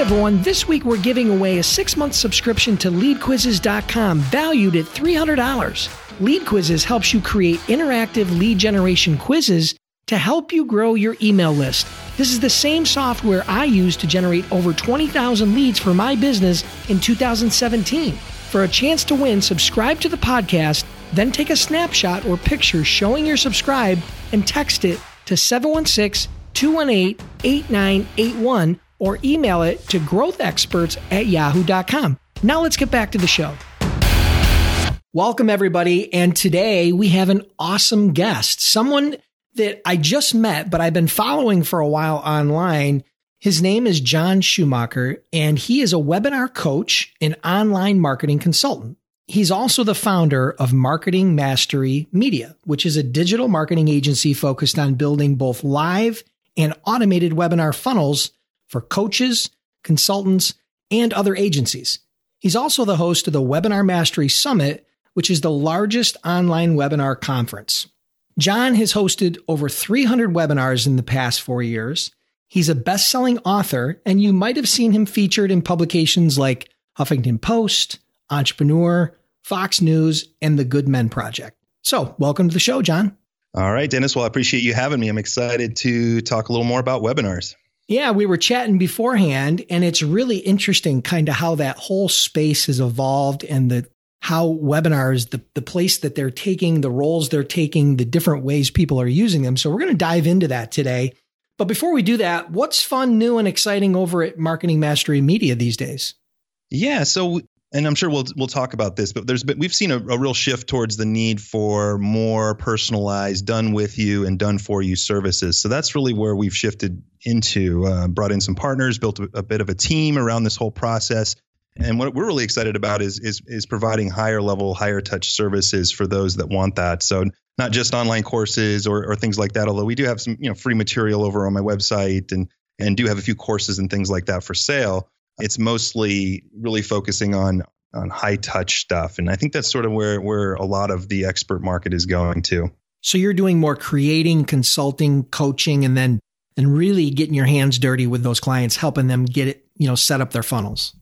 Everyone, this week we're giving away a six month subscription to leadquizzes.com valued at $300. Lead Quizzes helps you create interactive lead generation quizzes to help you grow your email list. This is the same software I used to generate over 20,000 leads for my business in 2017. For a chance to win, subscribe to the podcast, then take a snapshot or picture showing you're subscribed and text it to 716 218 8981 or email it to growthexperts at yahoo.com. Now let's get back to the show. Welcome, everybody. And today we have an awesome guest, someone that I just met, but I've been following for a while online. His name is Jon Schumacher, and he is a webinar coach and online marketing consultant. He's also the founder of Marketing Mastery Media, which is a digital marketing agency focused on building both live and automated webinar funnels for coaches, consultants, and other agencies. He's also the host of the Webinar Mastery Summit, which is the largest online webinar conference. Jon has hosted over 300 webinars in the past four years. He's a best selling author, and you might have seen him featured in publications like Huffington Post, Entrepreneur, Fox News, and the Good Men Project. So, welcome to the show, Jon. All right, Dennis. Well, I appreciate you having me. I'm excited to talk a little more about webinars. Yeah, we were chatting beforehand, and it's really interesting kind of how that whole space has evolved and the how webinars, the, the place that they're taking, the roles they're taking, the different ways people are using them. So we're going to dive into that today. But before we do that, what's fun, new, and exciting over at Marketing Mastery Media these days? Yeah, so and I'm sure we'll we'll talk about this, but there's been we've seen a, a, real shift towards the need for more personalized, done with you and done for you services. So that's really where we've shifted into. Uh, brought in some partners, built a, a, bit of a team around this whole process, and what we're really excited about is is is providing higher level, higher touch services for those that want that. So not just online courses or, or things like that. Although we do have some you know free material over on my website and and do have a few courses and things like that for sale it's mostly really focusing on on high touch stuff, and I think that's sort of where where a lot of the expert market is going to. So you're doing more creating, consulting, coaching, and then and really getting your hands dirty with those clients, helping them get it, you know, set up their funnels.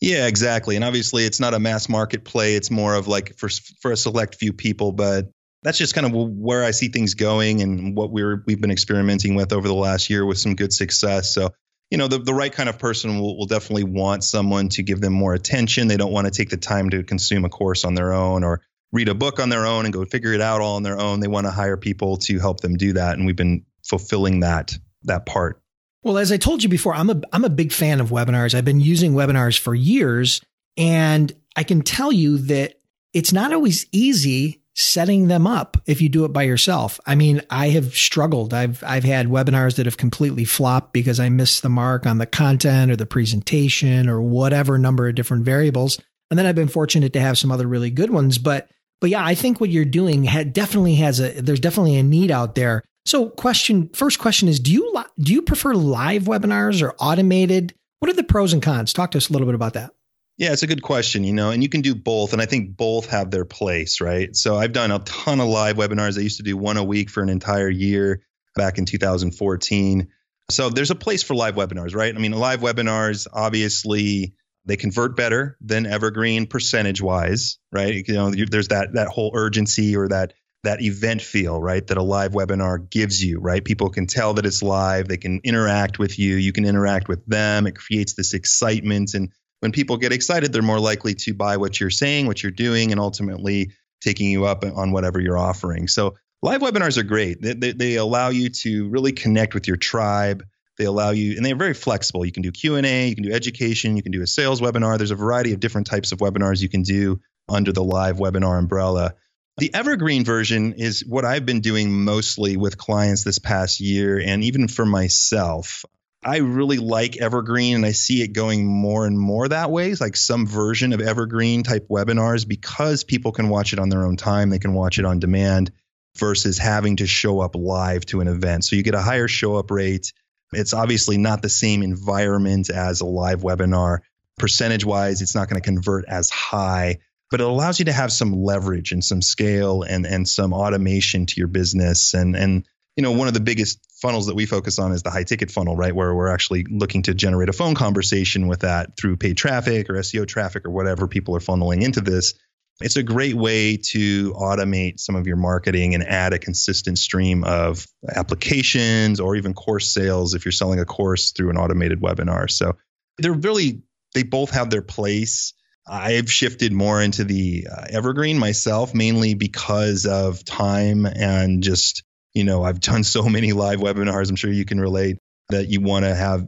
Yeah, exactly. And obviously, it's not a mass market play. It's more of like for for a select few people, but that's just kind of where I see things going and what we're we've been experimenting with over the last year with some good success. So you know, the, the right kind of person will, will definitely want someone to give them more attention. They don't want to take the time to consume a course on their own or read a book on their own and go figure it out all on their own. They want to hire people to help them do that. And we've been fulfilling that that part. Well, as I told you before, I'm a I'm a big fan of webinars. I've been using webinars for years, and I can tell you that it's not always easy setting them up if you do it by yourself. I mean, I have struggled. I've I've had webinars that have completely flopped because I missed the mark on the content or the presentation or whatever number of different variables. And then I've been fortunate to have some other really good ones, but but yeah, I think what you're doing definitely has a there's definitely a need out there. So, question first question is do you do you prefer live webinars or automated? What are the pros and cons? Talk to us a little bit about that. Yeah, it's a good question, you know, and you can do both. And I think both have their place, right? So I've done a ton of live webinars. I used to do one a week for an entire year back in 2014. So there's a place for live webinars, right? I mean, live webinars, obviously, they convert better than evergreen percentage wise, right? You know, there's that that whole urgency or that that event feel, right? That a live webinar gives you, right? People can tell that it's live. They can interact with you. You can interact with them. It creates this excitement and when people get excited, they're more likely to buy what you're saying, what you're doing, and ultimately taking you up on whatever you're offering. So live webinars are great. They, they, they allow you to really connect with your tribe. They allow you, and they're very flexible. You can do Q and A, you can do education, you can do a sales webinar. There's a variety of different types of webinars you can do under the live webinar umbrella. The evergreen version is what I've been doing mostly with clients this past year, and even for myself I really like Evergreen and I see it going more and more that way. It's like some version of Evergreen type webinars because people can watch it on their own time. They can watch it on demand versus having to show up live to an event. So you get a higher show up rate. It's obviously not the same environment as a live webinar. Percentage wise, it's not going to convert as high, but it allows you to have some leverage and some scale and, and some automation to your business. And, and you know, one of the biggest funnels that we focus on is the high ticket funnel, right? Where we're actually looking to generate a phone conversation with that through paid traffic or SEO traffic or whatever people are funneling into this. It's a great way to automate some of your marketing and add a consistent stream of applications or even course sales if you're selling a course through an automated webinar. So they're really, they both have their place. I've shifted more into the uh, evergreen myself, mainly because of time and just you know, I've done so many live webinars. I'm sure you can relate that you want to have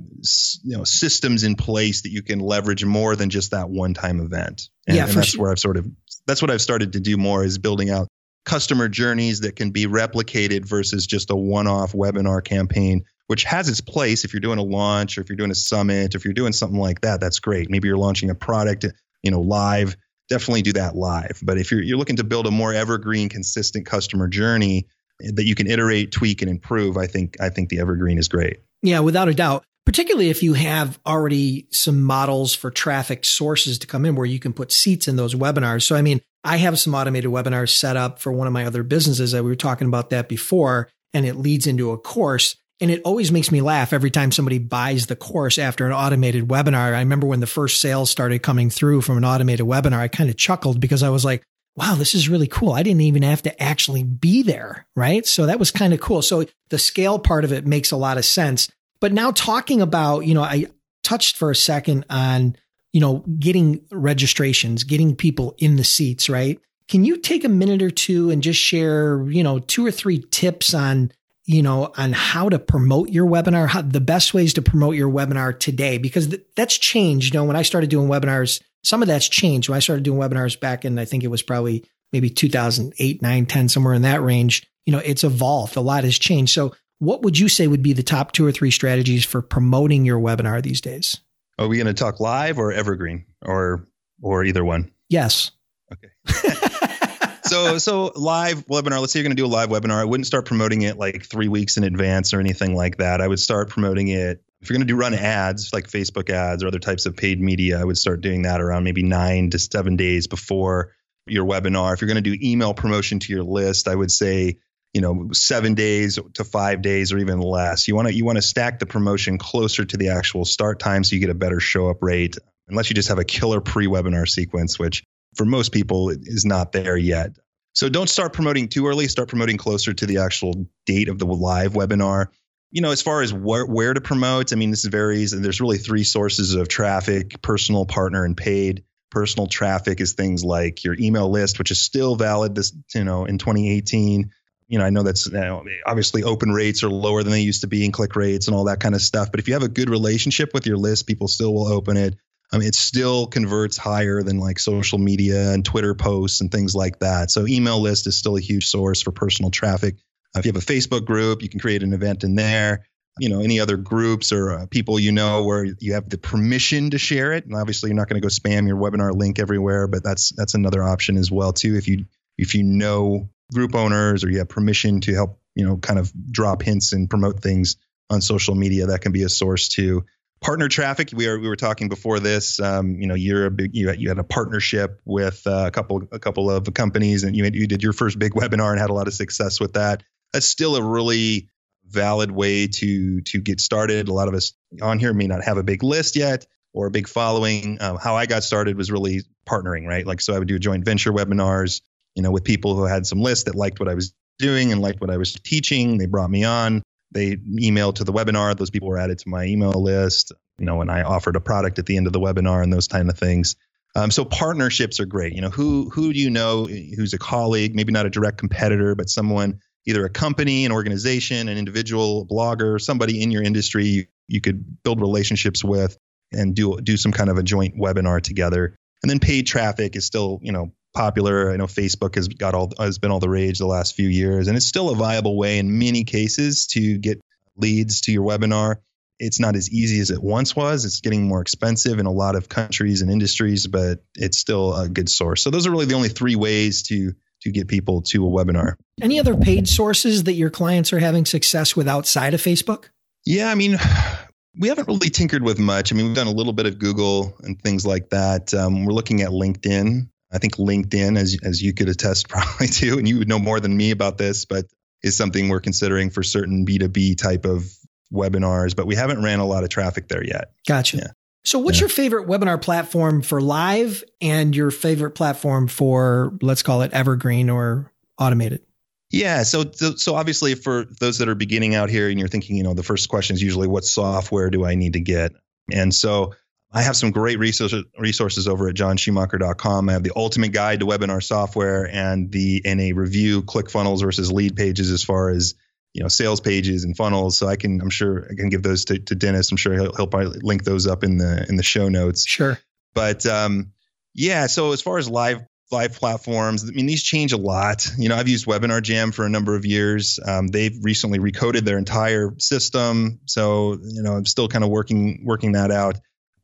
you know systems in place that you can leverage more than just that one time event. And, yeah, and that's sure. where I've sort of that's what I've started to do more is building out customer journeys that can be replicated versus just a one-off webinar campaign which has its place if you're doing a launch or if you're doing a summit if you're doing something like that that's great maybe you're launching a product you know live definitely do that live but if you're you're looking to build a more evergreen consistent customer journey that you can iterate, tweak, and improve, I think I think the evergreen is great. Yeah, without a doubt. Particularly if you have already some models for traffic sources to come in where you can put seats in those webinars. So I mean, I have some automated webinars set up for one of my other businesses. That we were talking about that before, and it leads into a course. And it always makes me laugh every time somebody buys the course after an automated webinar. I remember when the first sales started coming through from an automated webinar, I kind of chuckled because I was like, wow, this is really cool. I didn't even have to actually be there. Right. So that was kind of cool. So the scale part of it makes a lot of sense. But now talking about, you know, I touched for a second on, you know, getting registrations, getting people in the seats, right? Can you take a minute or two and just share, you know, two or three tips on, you know, on how to promote your webinar, how the best ways to promote your webinar today? Because th- that's changed. You know, when I started doing webinars some of that's changed. When I started doing webinars back in, I think it was probably maybe 2008, 9, 10, somewhere in that range, you know, it's evolved. A lot has changed. So, what would you say would be the top two or three strategies for promoting your webinar these days? Are we going to talk live or evergreen or or either one? Yes. Okay. so so live webinar. Let's say you're going to do a live webinar. I wouldn't start promoting it like three weeks in advance or anything like that. I would start promoting it if you're going to do run ads like Facebook ads or other types of paid media, I would start doing that around maybe nine to seven days before your webinar. If you're going to do email promotion to your list, I would say you know seven days to five days or even less. You want to you want to stack the promotion closer to the actual start time so you get a better show up rate. Unless you just have a killer pre-webinar sequence, which for most people is not there yet. So don't start promoting too early. Start promoting closer to the actual date of the live webinar you know, as far as where, where to promote, I mean, this varies. And there's really three sources of traffic personal, partner, and paid. Personal traffic is things like your email list, which is still valid this, you know, in 2018. You know, I know that's you know, obviously open rates are lower than they used to be and click rates and all that kind of stuff. But if you have a good relationship with your list, people still will open it. I mean, it still converts higher than like social media and Twitter posts and things like that. So email list is still a huge source for personal traffic. If you have a Facebook group, you can create an event in there. You know, any other groups or uh, people you know where you have the permission to share it. And obviously, you're not going to go spam your webinar link everywhere, but that's that's another option as well too. If you if you know group owners or you have permission to help, you know, kind of drop hints and promote things on social media, that can be a source too partner traffic we are we were talking before this um, you know you're a big you had, you had a partnership with uh, a couple a couple of companies and you, you did your first big webinar and had a lot of success with that that's still a really valid way to to get started. A lot of us on here may not have a big list yet or a big following. Um, how I got started was really partnering, right? Like so, I would do joint venture webinars, you know, with people who had some lists that liked what I was doing and liked what I was teaching. They brought me on. They emailed to the webinar. Those people were added to my email list. You know, and I offered a product at the end of the webinar and those kind of things. Um, so partnerships are great. You know, who who do you know who's a colleague, maybe not a direct competitor, but someone either a company, an organization, an individual, a blogger, somebody in your industry you, you could build relationships with and do do some kind of a joint webinar together. And then paid traffic is still, you know, popular. I know Facebook has got all has been all the rage the last few years, and it's still a viable way in many cases to get leads to your webinar. it's not as easy as it once was. It's getting more expensive in a lot of countries and industries, but it's still a good source. So those are really the only three ways to to get people to a webinar. Any other paid sources that your clients are having success with outside of Facebook? Yeah, I mean, we haven't really tinkered with much. I mean, we've done a little bit of Google and things like that. Um, we're looking at LinkedIn. I think LinkedIn, as as you could attest probably to, and you would know more than me about this, but is something we're considering for certain B2B type of webinars, but we haven't ran a lot of traffic there yet. Gotcha. Yeah. So, what's yeah. your favorite webinar platform for live and your favorite platform for, let's call it evergreen or automated? Yeah, so so obviously for those that are beginning out here and you're thinking, you know, the first question is usually what software do I need to get? And so I have some great resources over at jonschumacher.com. I have the ultimate guide to webinar software and the and a review ClickFunnels versus Leadpages as far as you know sales pages and funnels. So I can I'm sure I can give those to, to Dennis. I'm sure he'll, he'll probably link those up in the in the show notes. Sure. But um, yeah, so as far as live live platforms, I mean these change a lot. You know, I've used Webinar Jam for a number of years. Um, they've recently recoded their entire system, so you know I'm still kind of working working that out.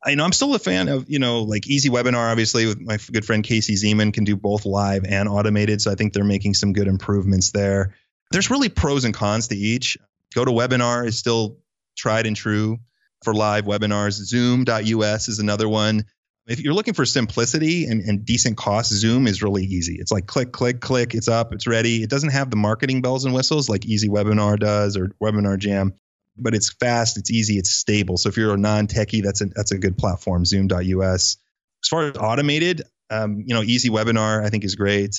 I know I'm still a fan of, you know, like Easy Webinar, obviously, with my good friend Casey Zeman can do both live and automated. So I think they're making some good improvements there. There's really pros and cons to each. GoToWebinar is still tried and true for live webinars. Zoom.us is another one. If you're looking for simplicity and, and decent cost, Zoom is really easy. It's like click, click, click, it's up, it's ready. It doesn't have the marketing bells and whistles like Easy Webinar does or Webinar Jam but it's fast, it's easy, it's stable. So if you're a non-techie, that's a that's a good platform. Zoom.us. As far as automated, um, you know, Easy Webinar I think is great.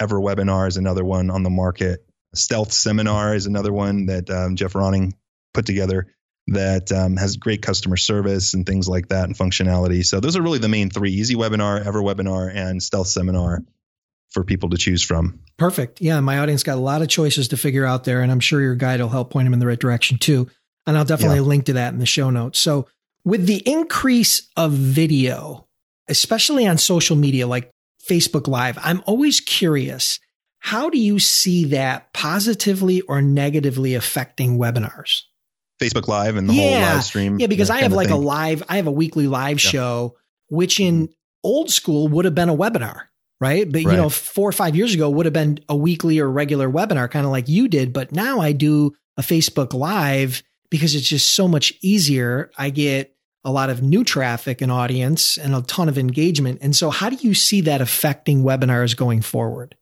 Ever Webinar is another one on the market. Stealth Seminar is another one that um, Geoff Ronning put together that um, has great customer service and things like that and functionality. So those are really the main three: Easy Webinar, Ever Webinar, and Stealth Seminar for people to choose from. Perfect. Yeah, my audience got a lot of choices to figure out there, and I'm sure your guide will help point them in the right direction too. And I'll definitely yeah. link to that in the show notes. So, with the increase of video, especially on social media like Facebook Live, I'm always curious how do you see that positively or negatively affecting webinars? Facebook Live and the yeah. whole live stream. Yeah, because I have like thing. a live, I have a weekly live yeah. show, which in mm-hmm. old school would have been a webinar right? But right. you know, four or five years ago would have been a weekly or regular webinar, kind of like you did. But now I do a Facebook Live because it's just so much easier. I get a lot of new traffic and audience and a ton of engagement. And so, how do you see that affecting webinars going forward?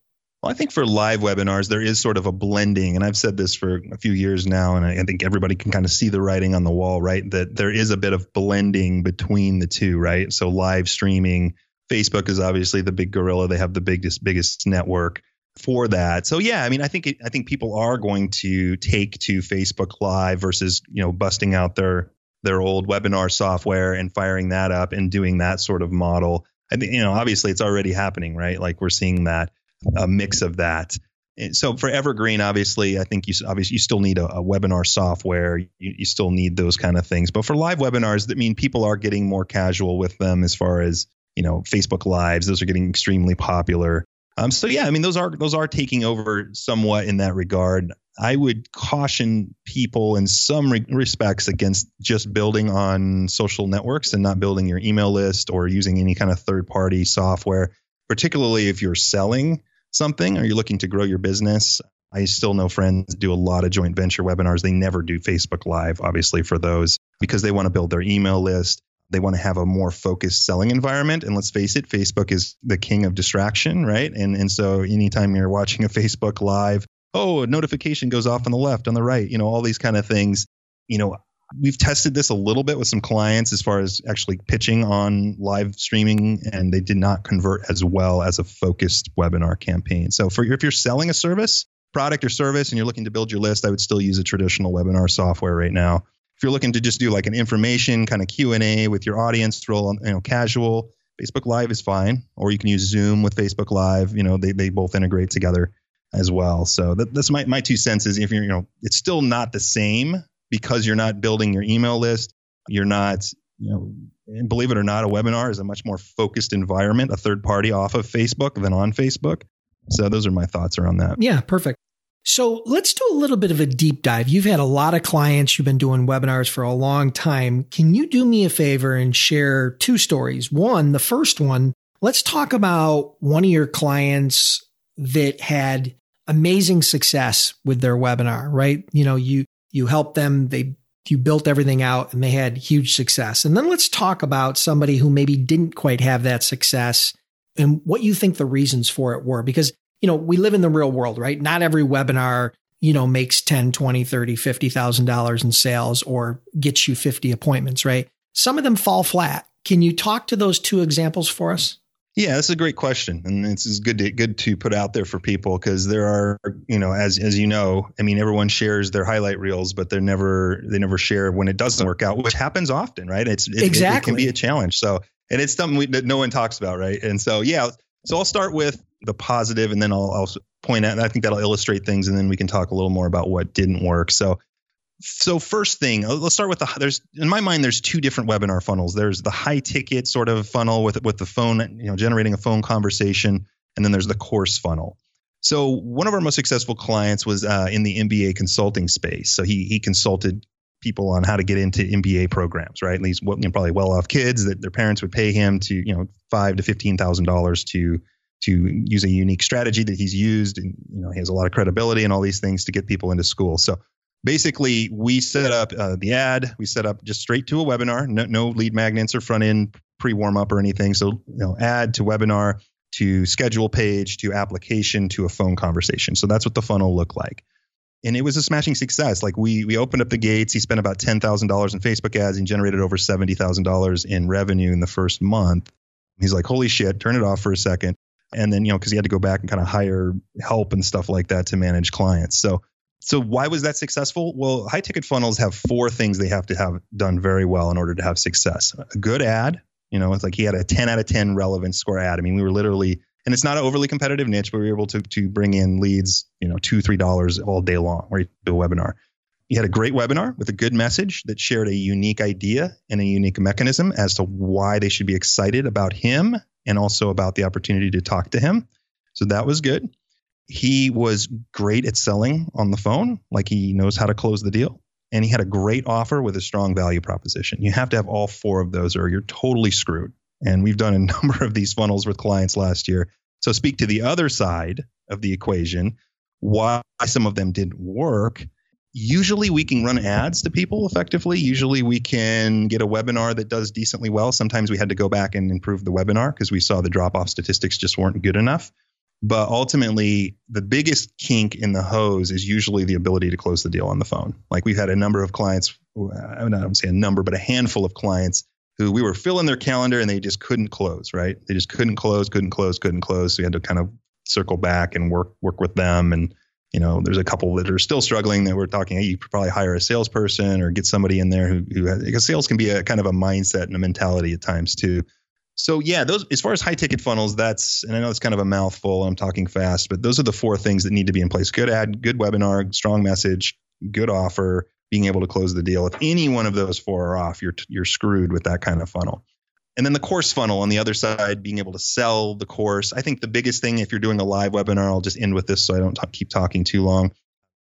Well, I think for live webinars, there is sort of a blending. And I've said this for a few years now, and I think everybody can kind of see the writing on the wall, right? That there is a bit of blending between the two, right? So, live streaming Facebook is obviously the big gorilla. They have the biggest biggest network for that. So yeah, I mean, I think it, I think people are going to take to Facebook Live versus you know busting out their their old webinar software and firing that up and doing that sort of model. I think you know obviously it's already happening, right? Like we're seeing that a mix of that. And so for Evergreen, obviously, I think you obviously you still need a, a webinar software. You, you still need those kind of things. But for live webinars, that mean people are getting more casual with them as far as you know Facebook Lives. Those are getting extremely popular. Um, so yeah, I mean those are those are taking over somewhat in that regard. I would caution people in some re- respects against just building on social networks and not building your email list or using any kind of third party software, particularly if you're selling something or you're looking to grow your business. I still know friends do a lot of joint venture webinars. They never do Facebook Live, obviously, for those because they want to build their email list they want to have a more focused selling environment. And let's face it, Facebook is the king of distraction, right? And and so anytime you're watching a Facebook live, oh, a notification goes off on the left, on the right, you know, all these kind of things. You know, we've tested this a little bit with some clients as far as actually pitching on live streaming, and they did not convert as well as a focused webinar campaign. So for if you're selling a service, product or service, and you're looking to build your list, I would still use a traditional webinar software right now if you're looking to just do like an information kind of Q&A with your audience, roll you know casual, Facebook Live is fine, or you can use Zoom with Facebook Live. You know, they they both integrate together as well. So that, that's my my two cents is if you're you know it's still not the same because you're not building your email list, you're not you know and believe it or not, a webinar is a much more focused environment, a third party off of Facebook than on Facebook. So those are my thoughts around that. Yeah, perfect. So let's do a little bit of a deep dive. You've had a lot of clients, you've been doing webinars for a long time. Can you do me a favor and share two stories? One, the first one, let's talk about one of your clients that had amazing success with their webinar, right? You know, you you helped them, they you built everything out and they had huge success. And then let's talk about somebody who maybe didn't quite have that success and what you think the reasons for it were because you know, we live in the real world, right? Not every webinar, you know, makes 10, 20, 30, $50,000 in sales or gets you 50 appointments, right? Some of them fall flat. Can you talk to those two examples for us? Yeah, that's a great question, and it's good to good to put out there for people because there are, you know, as as you know, I mean, everyone shares their highlight reels, but they're never they never share when it doesn't work out, which happens often, right? It's it, exactly it, it can be a challenge. So, and it's something we, that no one talks about, right? And so, yeah, so I'll start with the positive, and then I'll, I'll point out. I think that'll illustrate things, and then we can talk a little more about what didn't work. So, so first thing, uh, let's start with the. There's in my mind, there's two different webinar funnels. There's the high ticket sort of funnel with with the phone, you know, generating a phone conversation, and then there's the course funnel. So one of our most successful clients was uh, in the MBA consulting space. So he he consulted people on how to get into MBA programs, right? At least you know, probably well off kids that their parents would pay him to you know five to fifteen thousand dollars to to use a unique strategy that he's used and you know he has a lot of credibility and all these things to get people into school so basically we set up uh, the ad. We set up just straight to a webinar. No, no lead magnets or front end pre warm up or anything. So you know ad to webinar to schedule page to application to a phone conversation. So that's what the funnel looked like. And it was a smashing success. Like we we opened up the gates. He spent about $10000 in facebook ads. And generated over $70000 in revenue in the first month. He's like holy shit turn it off for a second. And then you know because he had to go back and kind of hire help and stuff like that to manage clients. So so why was that successful well high ticket funnels have four things they have to have done very well in order to have success a good ad you know it's like he had a 10 out of 10 relevance score ad i mean we were literally and it's not an overly competitive niche but we were able to to bring in leads you know two three dollars all day long where you do a webinar he had a great webinar with a good message that shared a unique idea and a unique mechanism as to why they should be excited about him and also about the opportunity to talk to him. So that was good. He was great at selling on the phone, like he knows how to close the deal. And he had a great offer with a strong value proposition. You have to have all four of those or you're totally screwed. And we've done a number of these funnels with clients last year. So speak to the other side of the equation, why some of them didn't work usually we can run ads to people effectively. Usually we can get a webinar that does decently well. Sometimes we had to go back and improve the webinar because we saw the drop off statistics just weren't good enough. But ultimately, the biggest kink in the hose is usually the ability to close the deal on the phone. Like we've had a number of clients, I don't say a number, but a handful of clients who we were filling their calendar and they just couldn't close, right? They just couldn't close, couldn't close, couldn't close. So we had to kind of circle back and work work with them and you know, there's a couple that are still struggling that we're talking, hey, you could probably hire a salesperson or get somebody in there who, who has, because sales can be a kind of a mindset and a mentality at times too. So yeah, those as far as high ticket funnels, that's and I know it's kind of a mouthful. I'm talking fast, but those are the four things that need to be in place: good ad, good webinar, strong message, good offer, being able to close the deal. If any one of those four are off, you're you're screwed with that kind of funnel. And then the course funnel on the other side, being able to sell the course. I think the biggest thing, if you're doing a live webinar, I'll just end with this so I don't talk, keep talking too long,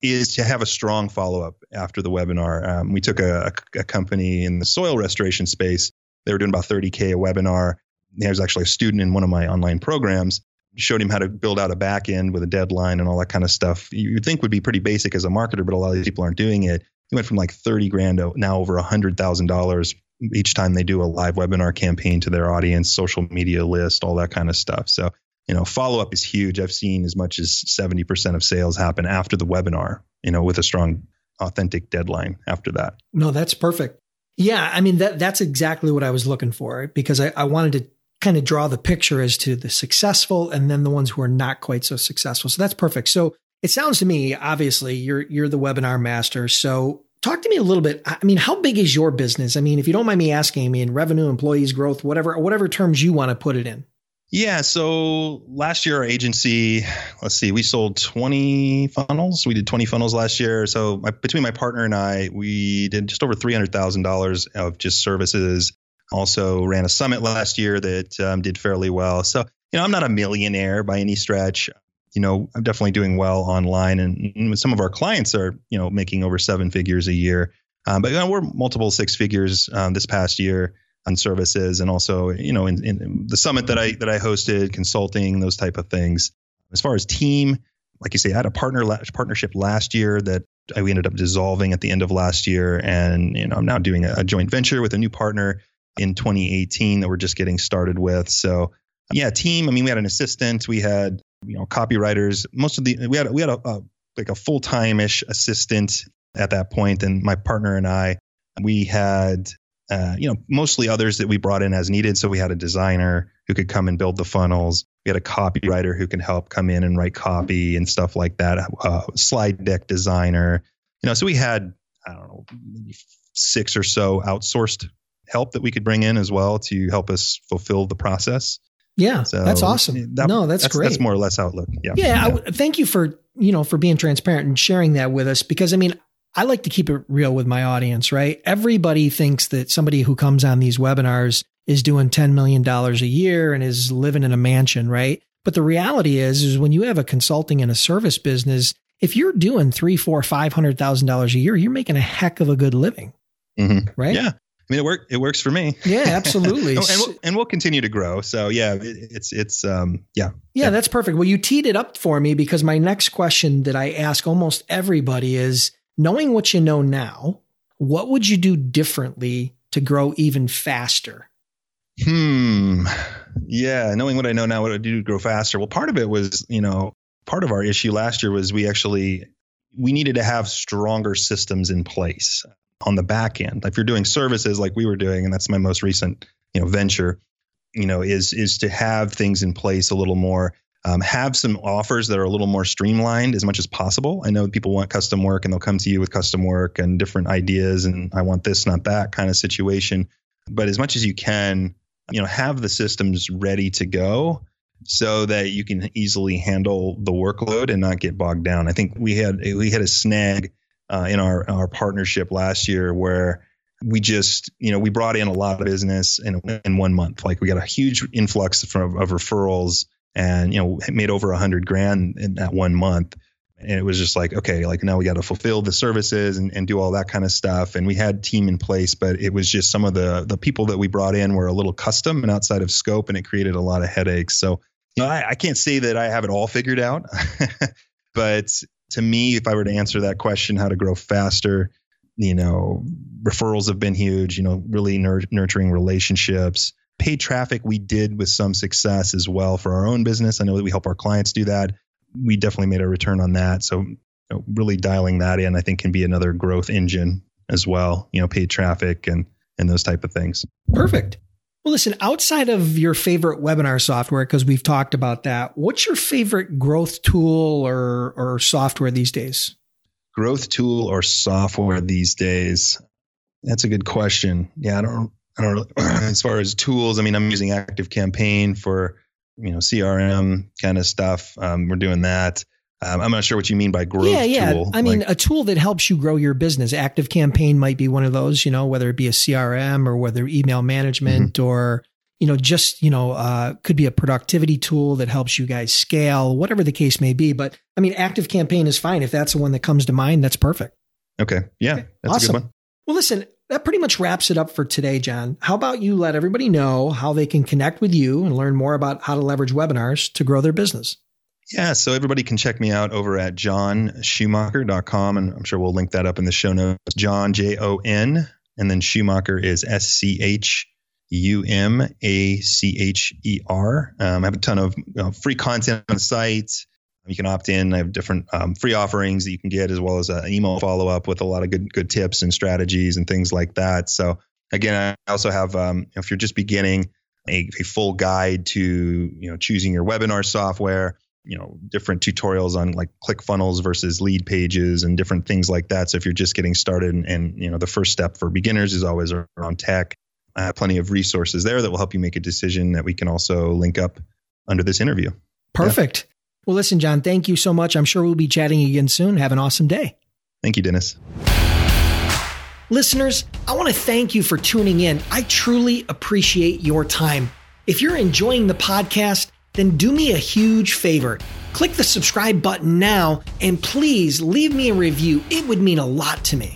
is to have a strong follow up after the webinar. Um, we took a, a, company in the soil restoration space. They were doing about 30K a webinar. There was actually a student in one of my online programs showed him how to build out a back end with a deadline and all that kind of stuff. You'd think would be pretty basic as a marketer, but a lot of these people aren't doing it. He went from like 30 grand to now over $100,000 each time they do a live webinar campaign to their audience, social media list, all that kind of stuff. So, you know, follow up is huge. I've seen as much as 70% of sales happen after the webinar, you know, with a strong, authentic deadline after that. No, that's perfect. Yeah. I mean, that that's exactly what I was looking for because I, I wanted to kind of draw the picture as to the successful and then the ones who are not quite so successful. So that's perfect. So it sounds to me, obviously, you're you're the webinar master. So talk to me a little bit. I mean, how big is your business? I mean, if you don't mind me asking, I mean, revenue, employees, growth, whatever, whatever terms you want to put it in. Yeah. So last year, our agency, let's see, we sold 20 funnels. We did 20 funnels last year. So my, between my partner and I, we did just over $300,000 of just services. Also ran a summit last year that um, did fairly well. So, you know, I'm not a millionaire by any stretch. you know, I'm definitely doing well online, and, and some of our clients are, you know, making over seven figures a year. Um, but you know, we're multiple six figures um, this past year on services, and also, you know, in, in the summit that I that I hosted, consulting, those type of things. As far as team, like you say, I had a partner partnership last year that we ended up dissolving at the end of last year, and you know, I'm now doing a, a joint venture with a new partner in 2018 that we're just getting started with. So yeah, team. I mean, we had an assistant, we had you know copywriters. Most of the we had we had a, a like a full time ish assistant at that point, and my partner and I, we had uh, you know mostly others that we brought in as needed. So we had a designer who could come and build the funnels. We had a copywriter who can help come in and write copy and stuff like that. A slide deck designer. You know, so we had I don't know maybe six or so outsourced help that we could bring in as well to help us fulfill the process. Yeah, so that's awesome. That, no, that's, that's, great. That's more or less outlook. Yeah. Yeah. yeah. thank you for you know for being transparent and sharing that with us because I mean I like to keep it real with my audience. Right. Everybody thinks that somebody who comes on these webinars is doing ten million dollars a year and is living in a mansion. Right. But the reality is, is when you have a consulting and a service business, if you're doing three, four, five hundred thousand dollars a year, you're making a heck of a good living. Mm-hmm. Right. Yeah. I mean, it work. It works for me. Yeah, absolutely. and, we'll, and, we'll, continue to grow. So yeah, it, it's it's um yeah. yeah. Yeah, that's perfect. Well, you teed it up for me because my next question that I ask almost everybody is: knowing what you know now, what would you do differently to grow even faster? Hmm. Yeah, knowing what I know now, what I do to grow faster. Well, part of it was, you know, part of our issue last year was we actually we needed to have stronger systems in place on the back end. If you're doing services like we were doing, and that's my most recent, you know, venture, you know, is is to have things in place a little more. Um, have some offers that are a little more streamlined as much as possible. I know people want custom work and they'll come to you with custom work and different ideas and I want this, not that kind of situation. But as much as you can, you know, have the systems ready to go so that you can easily handle the workload and not get bogged down. I think we had we had a snag uh, in our our partnership last year where we just you know we brought in a lot of business in in one month. Like we got a huge influx from of referrals and you know made over a hundred grand in that one month. And it was just like, okay, like now we got to fulfill the services and, and do all that kind of stuff. And we had team in place, but it was just some of the the people that we brought in were a little custom and outside of scope, and it created a lot of headaches. So you know, I, I can't say that I have it all figured out, but to me, if I were to answer that question, how to grow faster, you know, referrals have been huge, you know, really nur- nurturing relationships. Paid traffic, we did with some success as well for our own business. I know that we help our clients do that. We definitely made a return on that. So, you know, really dialing that in, I think, can be another growth engine as well. You know, paid traffic and and those type of things. Perfect. Well, listen, outside of your favorite webinar software, because we've talked about that, what's your favorite growth tool or, or software these days? Growth tool or software these days? That's a good question. Yeah, I don't, I don't, as far as tools, I mean, I'm using Active Campaign for, you know, CRM kind of stuff. Um, we're doing that. Um, I'm not sure what you mean by growth. Yeah, yeah. Tool. I mean, like, a tool that helps you grow your business. Active Campaign might be one of those. You know, whether it be a CRM or whether email management mm-hmm. or you know just you know uh, could be a productivity tool that helps you guys scale, whatever the case may be. But I mean, Active Campaign is fine if that's the one that comes to mind. That's perfect. Okay. Yeah, okay. that's awesome. a good one. Well, listen, that pretty much wraps it up for today, Jon. How about you let everybody know how they can connect with you and learn more about how to leverage webinars to grow their business? Yeah, so everybody can check me out over at jonschumacher.com, and I'm sure we'll link that up in the show notes. Jon, J O N, and then Schumacher is S C H U M A C H E R. Um, I have a ton of free content on the site. You can opt in. I have different um, free offerings that you can get, as well as an email follow up with a lot of good good tips and strategies and things like that. So again, I also have um, if you're just beginning a, a full guide to you know choosing your webinar software you know different tutorials on like click funnels versus lead pages and different things like that. So if you're just getting started, and, and you know the first step for beginners is always around tech. Plenty of resources there that will help you make a decision that we can also link up under this interview. Perfect. Yeah. Well, listen, jon thank you so much. I'm sure we'll be chatting again soon. Have an awesome day. Thank you, Dennis. Listeners, I want to thank you for tuning in. I truly appreciate your time. If you're enjoying the podcast, then do me a huge favor. Click the subscribe button now and please leave me a review. It would mean a lot to me.